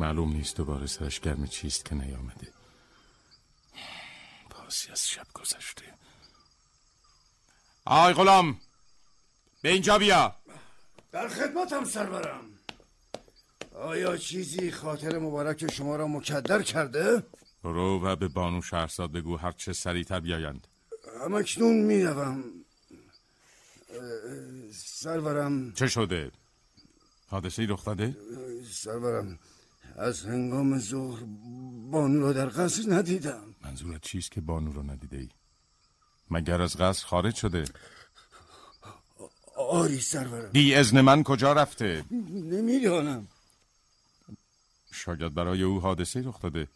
معلوم نیست دوباره سرش گرم چیست که نیامده. پاسی از شب گذشته. آی غلام به اینجا بیا. در خدمتم سرورم. آیا چیزی خاطر مبارک شما را مکدر کرده؟ رو و به بانو شهرزاد بگو هر چه سریعتر بیایند. همکنون می‌روم. سرورم. چه شده؟ حادثه ای رخ داده؟ سرورم از هنگام ظهر بانو را در قصر ندیدم. منظورت چیست که بانو را ندیده ای؟ مگر از قصر خارج شده؟ آری سرورم. بی ازن من کجا رفته؟ نمی‌دانم. شاید برای او حادثه رخ داده.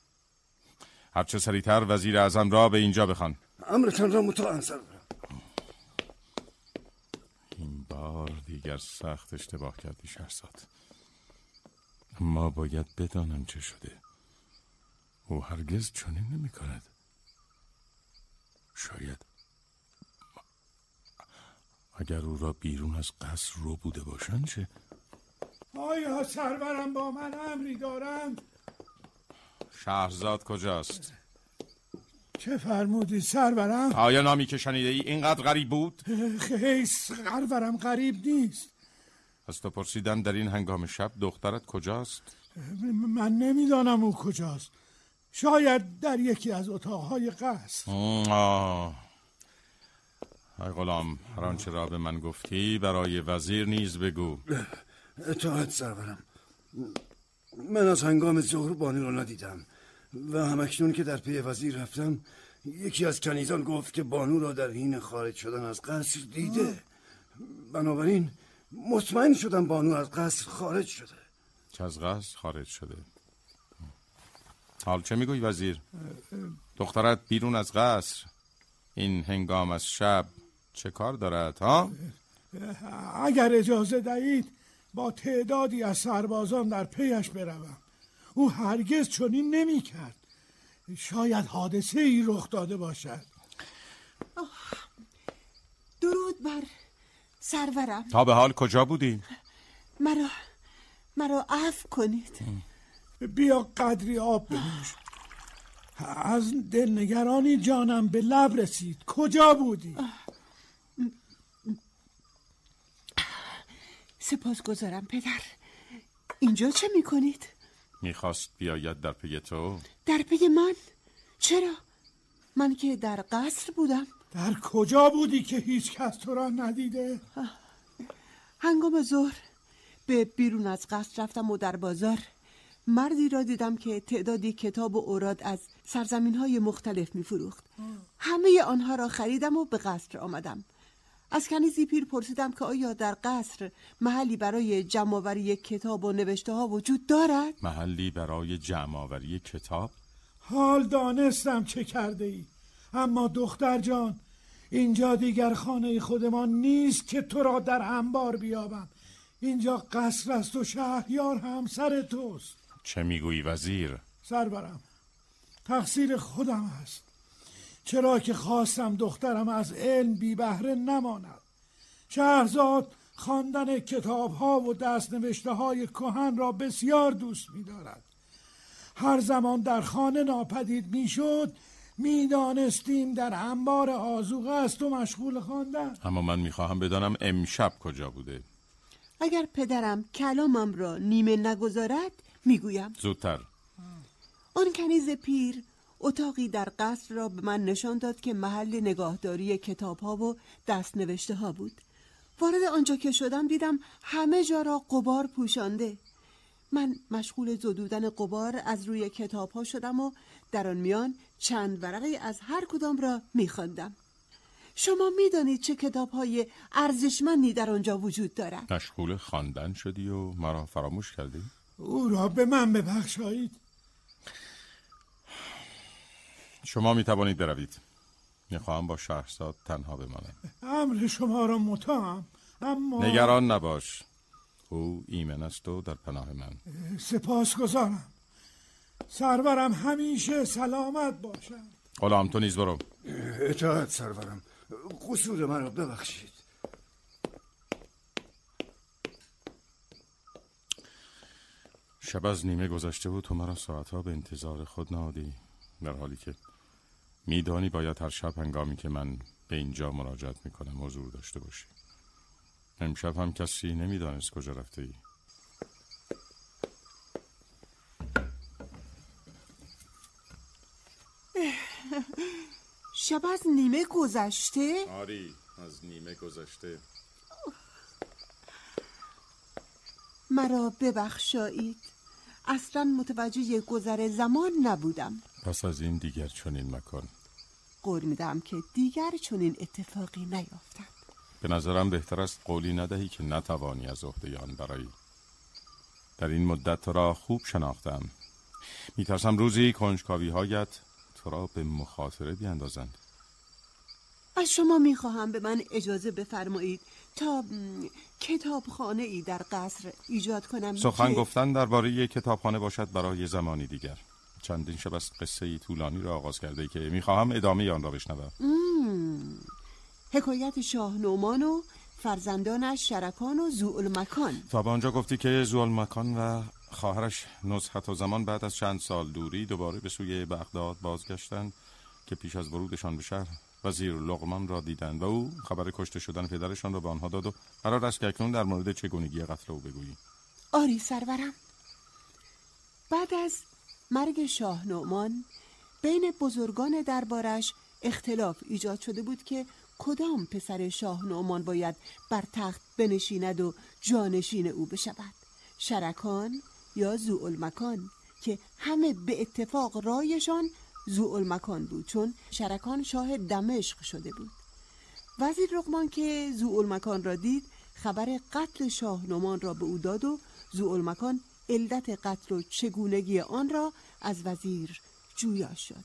هرچه سریعتر وزیر اعظم را به اینجا بخوان. امرتان را مطاعم سرورم. این بار دیگر سخت اشتباه کردی شهرزاد. اما باید بدانم چه شده او هرگز چنین نمی کند شاید اگر او را بیرون از قصر رو بوده باشند چه؟ آیا سرورم با من امری دارند؟ شهرزاد کجاست؟ چه فرمودی سرورم؟ آیا نامی که شنیده ای اینقدر غریب بود؟ خیلی سرورم غریب نیست از تو پرسیدن در این هنگام شب دخترت کجاست؟ من نمی‌دانم او کجاست. شاید در یکی از اتاقهای قصر. آه. ای غلام هر آنچه را به من گفتی برای وزیر نیز بگو. اطاعت سرورم. من از هنگام ظهر بانی را ندیدم و همکنون که در پی وزیر رفتم یکی از کنیزان گفت که بانو را در حین خارج شدن از قصر دیده. بنابراین مطمئن شدم بانو از قصر خارج شده. چه از قصر خارج شده؟ حال چه میگوی وزیر؟ دخترت بیرون از قصر. این هنگام از شب چه کار دارد ها؟ اگر اجازه دهید با تعدادی از سربازان در پیش بروم. او هرگز چنین نمی کرد شاید حادثه ای رخ داده باشد. درود بر سرورم تا به حال کجا بودی؟ مرا مرا عفو کنید بیا قدری آب بنوش از دلنگرانی جانم به لب رسید کجا بودی؟ سپاس گذارم پدر اینجا چه می‌کنید؟ می‌خواست بیاید در پی تو در پی من؟ چرا؟ من که در قصر بودم در کجا بودی که هیچ کس تو را ندیده؟ هنگام ظهر به بیرون از قصر رفتم و در بازار مردی را دیدم که تعدادی کتاب و اوراد از سرزمین های مختلف می فروخت همه آنها را خریدم و به قصر آمدم از کنیزی پیر پرسیدم که آیا در قصر محلی برای جمعآوری کتاب و نوشته ها وجود دارد؟ محلی برای جمعآوری کتاب؟ حال دانستم چه کرده ای اما دختر جان اینجا دیگر خانه خودمان نیست که تو را در انبار بیابم اینجا قصر است و شهریار همسر توست چه می‌گویی وزیر؟ سرورم تقصیر خودم است چرا که خواستم دخترم از علم بی بهره نماند شهرزاد خواندن کتاب ها و دست نوشته های کهن را بسیار دوست می دارد. هر زمان در خانه ناپدید می شد می دانستیم در انبار آزوغه است و مشغول خواندن. اما من می خواهم بدانم امشب کجا بوده. اگر پدرم کلامم را نیمه نگذارد می‌گویم. زودتر. آن کنیز پیر اتاقی در قصر را به من نشان داد که محل نگاهداری کتاب ها و دست نوشته ها بود. وارد آنجا که شدم دیدم همه جا را قبار پوشانده. من مشغول زدودن قبار از روی کتاب ها شدم و در آن میان چند ورقی از هر کدام را میخواندم. شما می‌دانید چه کتاب های ارزشمندی در آنجا وجود دارد. مشغول خواندن شدی و مرا فراموش کردی؟ او را به من ببخشایید. شما می توانید بروید. می‌خواهم با شهرزاد تنها بمانم. امر شما را متهم اما نگران نباش. او ایمن است و در پناه من. سپاس گذارم سرورم همیشه سلامت باشد. غلام تو نیز برو. اطاعت سرورم. قصور من را ببخشید. شب از نیمه گذشته و تو مرا ساعتها به انتظار خود نهادی. در حالی که میدانی باید هر شب هنگامی که من به اینجا مراجعت می‌کنم حضور داشته باشی. امشب هم کسی نمی‌دانست کجا رفته ای. شب از نیمه گذشته؟ آری از نیمه گذشته. مرا ببخشایید. اصلا متوجه گذر زمان نبودم. پس از این دیگر چنین مکان قول میدم که دیگر چنین اتفاقی نیفتد. به نظرم بهتر است قولی ندهی که نتوانی از عهده آن برایی. در این مدت تو را خوب شناختم. میترسم روزی کنجکاوی هایت تو را به مخاطره بیاندازند. از شما می‌خواهم به من اجازه بفرمایید تا کتابخانه ای در قصر ایجاد کنم سخن که- گفتن درباره کتابخانه باشد برای زمانی دیگر. چندین شب از قصه ای طولانی را آغاز کرده که می‌خواهم ادامه آن را بشنوم. حکایت شاه نومان و فرزندانش شرکان و زوالمکان. تا به آنجا گفتی که زوال مکان و خواهرش نزحت و زمان بعد از چند سال دوری دوباره به سوی بغداد بازگشتند که پیش از ورودشان به شهر وزیر لغمان را دیدند و او خبر کشته شدن پدرشان را به آنها داد و قرار است که اکنون در مورد چگونگی قتل او بگویی. آری سرورم. بعد از مرگ شاه نومان بین بزرگان دربارش اختلاف ایجاد شده بود که کدام پسر شاه نومان باید بر تخت بنشیند و جانشین او بشود. شرکان یا زوالمکان که همه به اتفاق رایشان زوالمکان بود چون شرکان شاه دمشق شده بود. وزیر رقمان که زوالمکان را دید خبر قتل شاه نومان را به او داد و زوالمکان علت قتل و چگونگی آن را از وزیر جویا شد.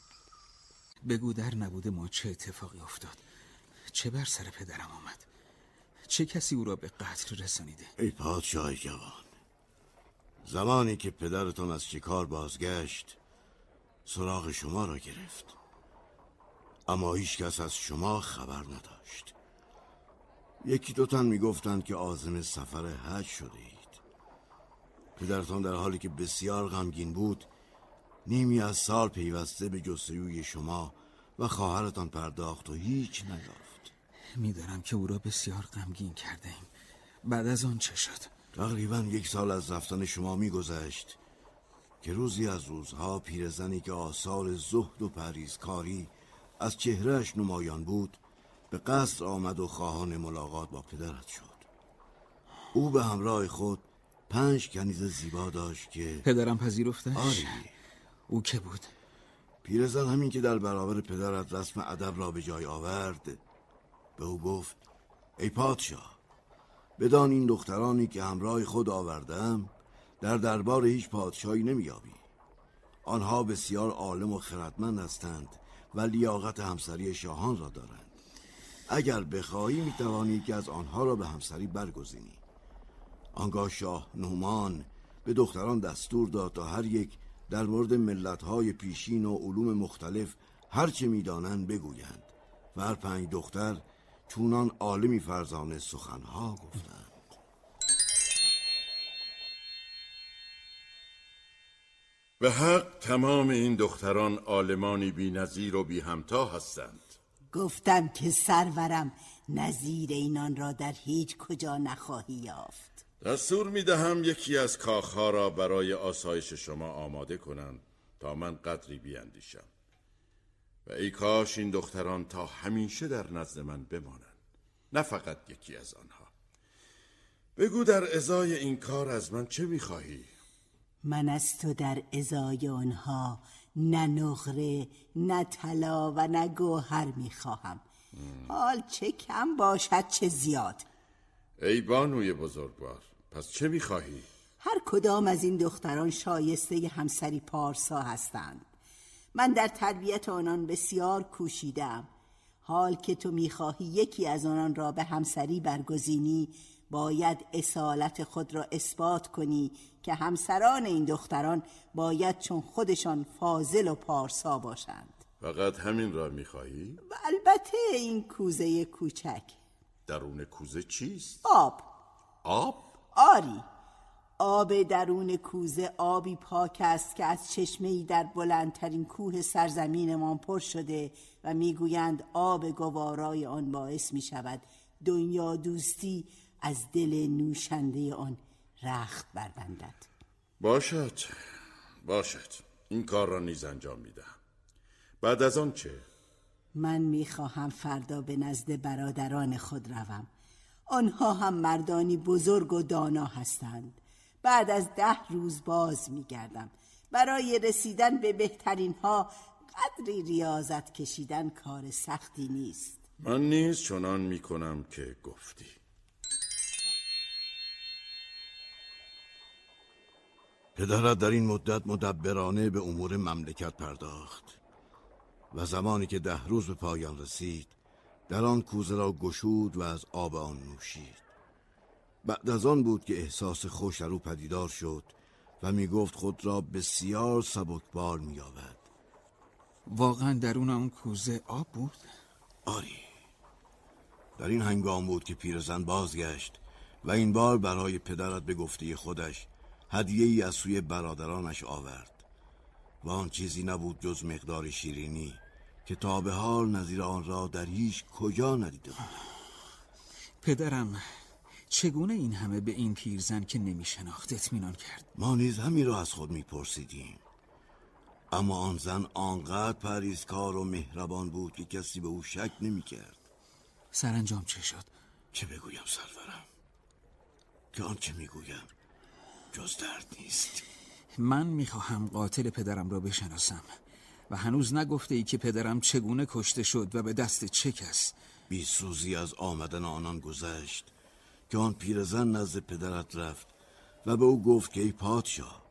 بگو در نبوده ما چه اتفاقی افتاد؟ چه بر سر پدرم آمد؟ چه کسی او را به قتل رسانیده؟ ای پادشاه جوان زمانی که پدرتان از شکار بازگشت سراغ شما را گرفت. اما هیچ کس از شما خبر نداشت. یکی دوتن می‌گفتند که عازم سفر حج شده اید پدرتان در حالی که بسیار غمگین بود نیمی از سال پیوسته به جستجوی شما و خواهرتان پرداخت و هیچ نیافت. می‌دانم که او را بسیار غمگین کرده ایم بعد از آن چه شد؟ تقریبا یک سال از رفتن شما میگذشت. که روزی از روزها پیرزنی که آثار زهد و پریزکاری از چهرهش نمایان بود به قصر آمد و خواهان ملاقات با پدرت شد. او به همراه خود پنج کنیز زیبا داشت که پدرم پذیرفتش؟ آری. او که بود؟ پیرزن همین که در برابر پدرت رسم ادب را به جای آورد به او گفت ای پادشاه بدان این دخترانی که همراه خود آوردم در دربار هیچ پادشاهی نمییابی. آنها بسیار عالم و خردمند هستند و لیاقت همسری شاهان را دارند. اگر بخواهی می‌توانی که از آنها را به همسری برگزینی. آنگاه شاه نومان به دختران دستور داد تا هر یک در مورد ملتهای پیشین و علوم مختلف هرچه می‌دانند بگویند. و هر پنج دختر چونان عالمی فرزانه سخنها گفتند. به حق تمام این دختران آلمانی بی نظیر و بی همتا هستند. گفتم که سرورم نظیر اینان را در هیچ کجا نخواهی یافت. دستور می دهم یکی از کاخها را برای آسایش شما آماده کنند تا من قدری بیاندیشم. و ای کاش این دختران تا همیشه در نزد من بمانند نه فقط یکی از آنها. بگو در ازای این کار از من چه می‌خواهی؟ من از تو در ازای آنها نه نقره نه طلا و نه گوهر می‌خواهم. حال چه کم باشد چه زیاد. ای بانوی بزرگوار پس چه می‌خواهی؟ هر کدام از این دختران شایسته همسری پارسا هستند. من در تربیت آنان بسیار کوشیدم. حال که تو می‌خواهی یکی از آنان را به همسری برگزینی باید اصالت خود را اثبات کنی که همسران این دختران باید چون خودشان فاضل و پارسا باشند فقط همین را می‌خواهی؟ و البته این کوزه کوچک درون کوزه چیست؟ آب آب؟ آری آب درون کوزه آبی پاک است که از چشمه در بلندترین کوه سرزمینمان پر شده و می‌گویند آب گوارای آن باعث می شود دنیا دوستی از دل نوشنده آن رخت بربندد. باشد باشد. این کار را نیز انجام می‌دهم. بعد از آن چه؟ من می‌خواهم فردا به نزد برادران خود روم. آنها هم مردانی بزرگ و دانا هستند. بعد از ده روز باز میگردم. برای رسیدن به بهترین ها قدری ریاضت کشیدن کار سختی نیست. من نیز چنان می‌کنم که گفتی. پدرت در این مدت مدبرانه به امور مملکت پرداخت و زمانی که ده روز به پایان رسید در آن کوزه را گشود و از آب آن نوشید. بعد از آن بود که احساس خوش در او پدیدار شد و می گفت خود را بسیار سبکبار می آود واقعا درون آن کوزه آب بود؟ آری. در این هنگام بود که پیرزن بازگشت و این بار برای پدرت به گفته خودش هدیه ای از سوی برادرانش آورد و آن چیزی نبود جز مقدار شیرینی که تا به حال نظیر آن را در هیچ کجا ندیده بود. پدرم چگونه این همه به این پیرزن که نمیشناخت اطمینان کرد؟ ما نیز همین را از خود میپرسیدیم. اما آن زن آنقدر پریزکار و مهربان بود که کسی به او شک نمی‌کرد. سرانجام چه شد؟ چه بگویم سرورم؟ که آنچه می‌گویم؟ جز درد نیست. من می‌خواهم قاتل پدرم را بشناسم و هنوز نگفته ای که پدرم چگونه کشته شد و به دست چه کس. بیسوزی از آمدن آنان گذشت که آن پیرزن نزد پدرت رفت و به او گفت که ای پادشاه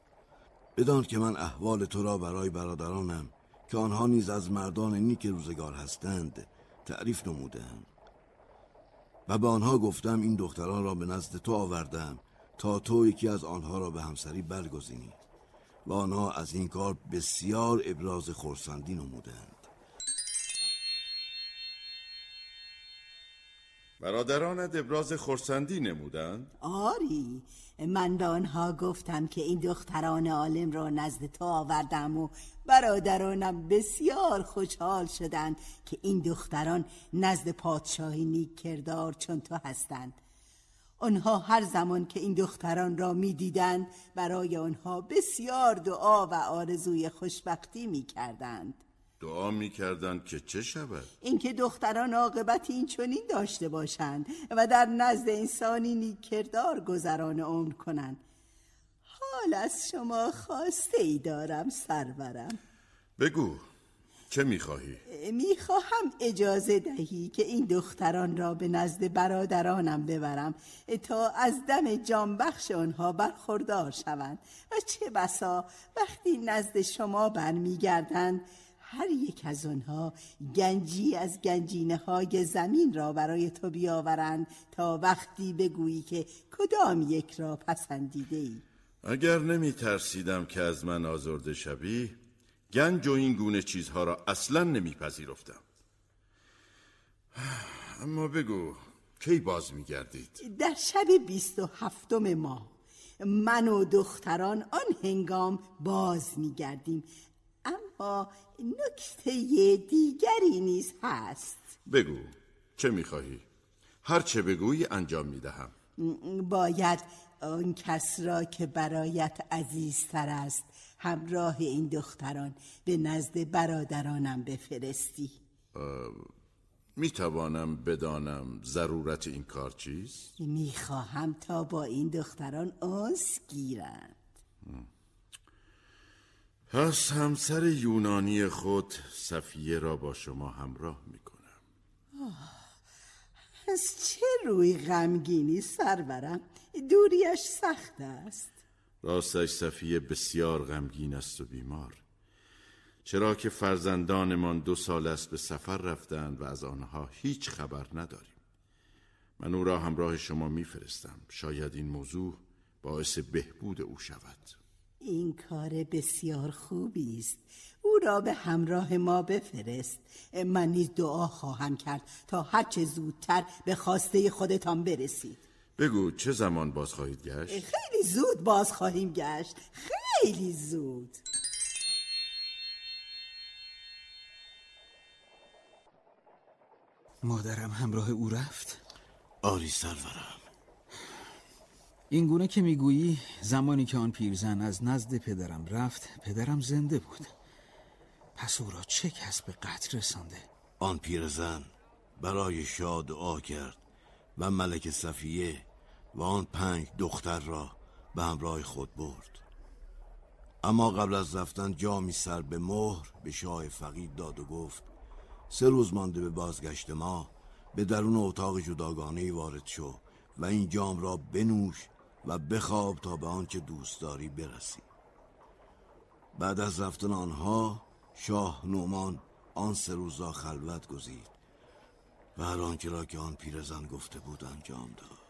بدان که من احوال تو را برای برادرانم که آنها نیز از مردان نیک روزگار هستند تعریف نمودم و به آنها گفتم این دختران را به نزد تو آوردم تا تو یکی از آنها را به همسری برگزینی و آنها از این کار بسیار ابراز خورسندی نمودند برادرانت ابراز خورسندی نمودند؟ آری من به آنها گفتم که این دختران عالم را نزد تو آوردم و برادرانم بسیار خوشحال شدند که این دختران نزد پادشاهی نیک کردار چون تو هستند آنها هر زمان که این دختران را می‌دیدند برای آنها بسیار دعا و آرزوی خوشبختی می‌کردند. دعا می‌کردند که چه شود؟ اینکه دختران عاقبت این چنین داشته باشند و در نزد انسانی نیک کردار گذران عمر کنند. حال از شما خواسته ای دارم سرورم. بگو. چه می‌خواهی؟ می‌خواهم اجازه دهی که این دختران را به نزد برادرانم ببرم تا از دم جانبخش آنها برخوردار شوند و چه بسا وقتی نزد شما برمیگردند هر یک از آنها گنجی از گنجینه های زمین را برای تو بیاورند تا وقتی بگویی که کدام یک را پسندیده ای اگر نمی ترسیدم که از من آزرده شوی گنج و این گونه چیزها را اصلا نمیپذیرفتم. اما بگو کی باز میگردید؟ در شب بیست و هفتم ماه من و دختران آن هنگام باز میگردیم. اما نکته دیگری نیز هست. بگو چه می‌خواهی؟ هر چه بگویی انجام می‌دهم. باید آن کس را که برایت عزیزتر است همراه این دختران به نزد برادرانم بفرستی. می‌توانم بدانم ضرورت این کار چیست؟ می‌خواهم تا با این دختران آنس گیرند. پس همسر یونانی خود صفیه را با شما همراه می‌کنم. از چه روی غمگینی سرورم؟ دوریش سخت است. راستش صفیه بسیار غمگین است و بیمار. چرا که فرزندانمان دو سال است به سفر رفتند و از آنها هیچ خبر نداریم. من او را همراه شما میفرستم. شاید این موضوع باعث بهبود او شود. این کار بسیار خوبی است. او را به همراه ما بفرست. من نیز دعا خواهم کرد تا هرچه زودتر به خواسته خودتان برسید. بگو چه زمان باز خواهید گشت؟ خیلی زود باز خواهیم گشت. خیلی زود. مادرم همراه او رفت. آری سرورم. این گونه که می‌گویی زمانی که آن پیرزن از نزد پدرم رفت پدرم زنده بود. پس او را چه کس به قتل رسانده؟ آن پیرزن برای شاه دعا کرد و ملک صفیه و آن پنج دختر را به همراه خود برد. اما قبل از رفتن جامی سر به مهر به شاه فقید داد و گفت سه روز مانده به بازگشت ما به درون اتاق جداگانه وارد شو و این جام را بنوش و بخواب تا به آنچه دوست داری برسی. بعد از رفتن آنها شاه نومان آن سه روز را خلوت گزید و هر آنچه را که آن پیرزن گفته بود انجام داد.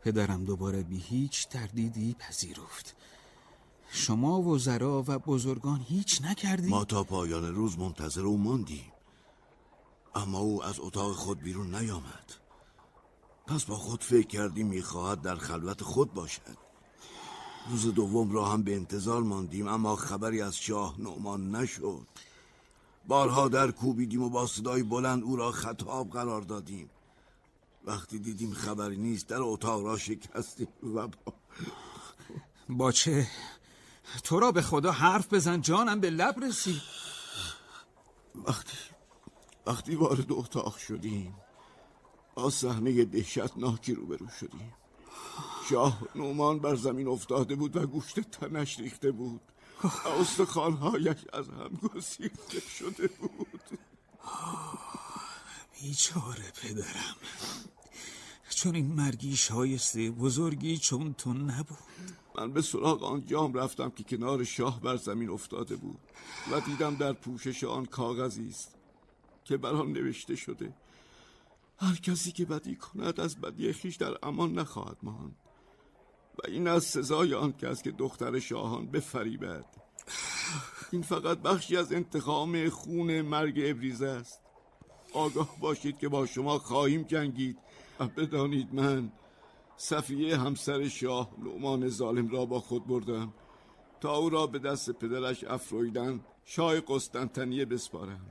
پدرم دوباره بی هیچ تردیدی پذیرفت. شما وزرا و بزرگان هیچ نکردید؟ ما تا پایان روز منتظر او ماندیم. اما او از اتاق خود بیرون نیامد. پس با خود فکر کردیم می‌خواهد در خلوت خود باشد. روز دوم را هم به انتظار ماندیم اما خبری از شاه نعمان نشد. بارها در کوبیدیم و با صدای بلند او را خطاب قرار دادیم. وقتی دیدیم خبری نیست در اتاق را شکستیم. و با... با چه؟ تو را به خدا حرف بزن جانم به لب رسید. وقتی وقتی وارد اتاق شدیم با صحنه دهشتناکی روبرو شدیم. شاه نومان بر زمین افتاده بود و گوشت تنش ریخته بود. و استخوانهایش از هم گسیخته شده بود. بیچاره پدرم. چون این مرگی شایسته بزرگی چون تو نبود. من به سراغ آن جام رفتم که کنار شاه بر زمین افتاده بود و دیدم در پوشش آن کاغذی است که بر آن نوشته شده. هر کسی که بدی کند از بدی خیش در امان نخواهد ماند. و این از سزای آن کس که دختر شاهان بفریبد. این فقط بخشی از انتخام خون مرگ ابریزه است. آگاه باشید که با شما خواهیم جنگید. و بدانید من صفیه همسر شاه نعمان ظالم را با خود بردم تا او را به دست پدرش افرویدن شاه قسطنطنیه بسپارم.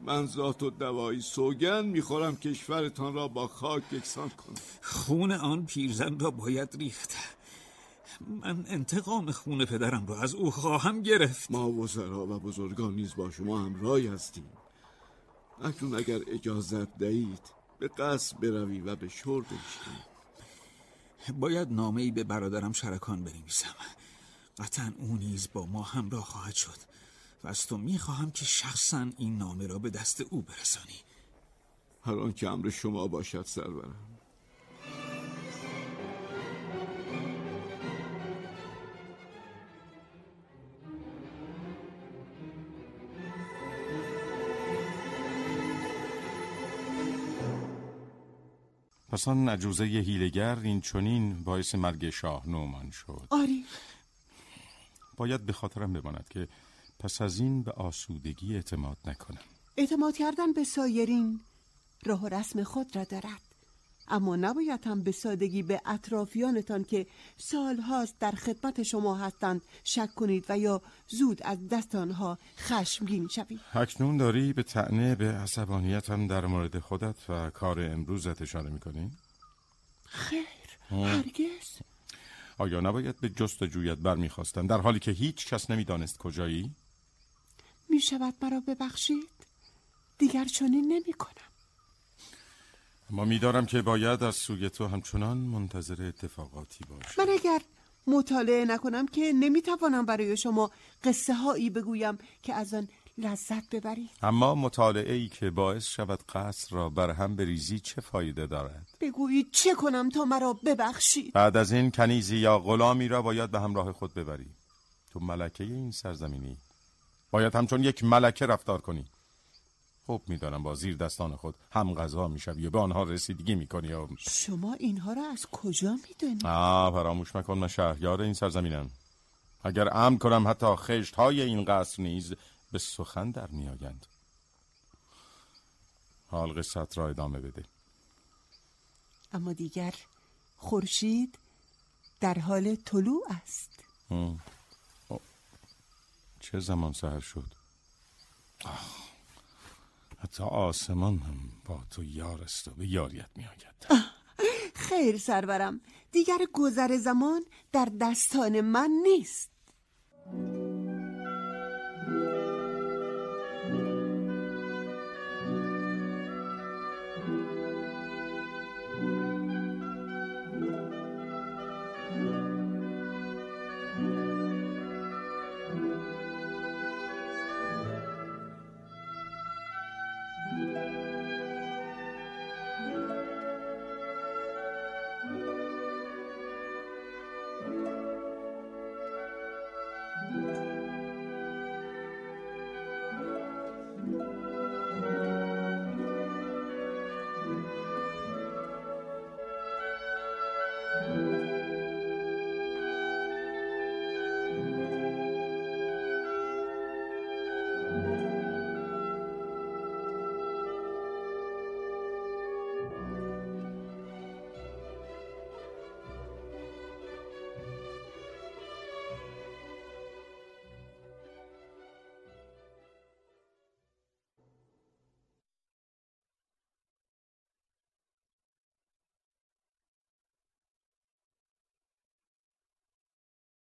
من ذات و دوایی سوگن می‌خورم کشورتان را با خاک یکسان کنم. خون آن پیرزن را باید ریخت. من انتقام خون پدرم را از او خواهم گرفت. ما وزرا و بزرگان نیز با شما همراهی هستیم. اکنون اگر اجازت دهید به قصد بروی و به شور بشیم باید نامه ای به برادرم شرکان بنویسم. قطعا او نیز با ما همراه خواهد شد و از تو می‌خواهم که شخصا این نامه را به دست او برسانی. هر که امر شما باشد سرورم. پس آن عجوزه هیلگر این چونین باعث مرگ شاه نومان شد. آری. باید به خاطرم بماند که پس از این به آسودگی اعتماد نکنم. اعتماد کردن به سایرین راه و رسم خود را دارد. اما نباید هم به سادگی به اطرافیانتان که سالهاست در خدمت شما هستند شک کنید و یا زود از دست آنها خشمگین شوید. اکنون داری به تعنه به عصبانیتم در مورد خودت و کار امروزت اشاره می‌کنی؟ خیر. هرگز. آیا نباید به جستجویت برمیخواستم؟ در حالی که هیچ کس نمی‌دانست کجایی؟ می شود مرا ببخشید. دیگر چنین نمی کنم اما میدارم که باید از سوی تو همچنان منتظر اتفاقاتی باشم. من اگر مطالعه نکنم که نمی‌توانم برای شما قصه هایی بگویم که از آن لذت ببرید. اما مطالعه ای که باعث شود قصر را برهم بریزی چه فایده دارد؟ بگویید چه کنم تا مرا ببخشید. بعد از این کنیزی یا غلامی را باید به همراه خود ببری. تو ملکه این سرزمینی. باید همچون یک ملکه رفتار کنی. خوب می‌دانم با زیر دستان خود هم غذا می‌شوی و به آنها رسیدگی می‌کنی و... شما اینها را از کجا می‌دونید؟ آه فراموش مکن من شهریار این سرزمینم. اگر امن کنم حتی خشت های این قصر نیز به سخن در میآیند. حال قصت را ادامه بده. اما دیگر خورشید در حال طلوع است. چه زمان سهر شد؟ حتی آسمان هم با تو یار است و به یاریت می آید. خیر سرورم. دیگر گذر زمان در دستان من نیست.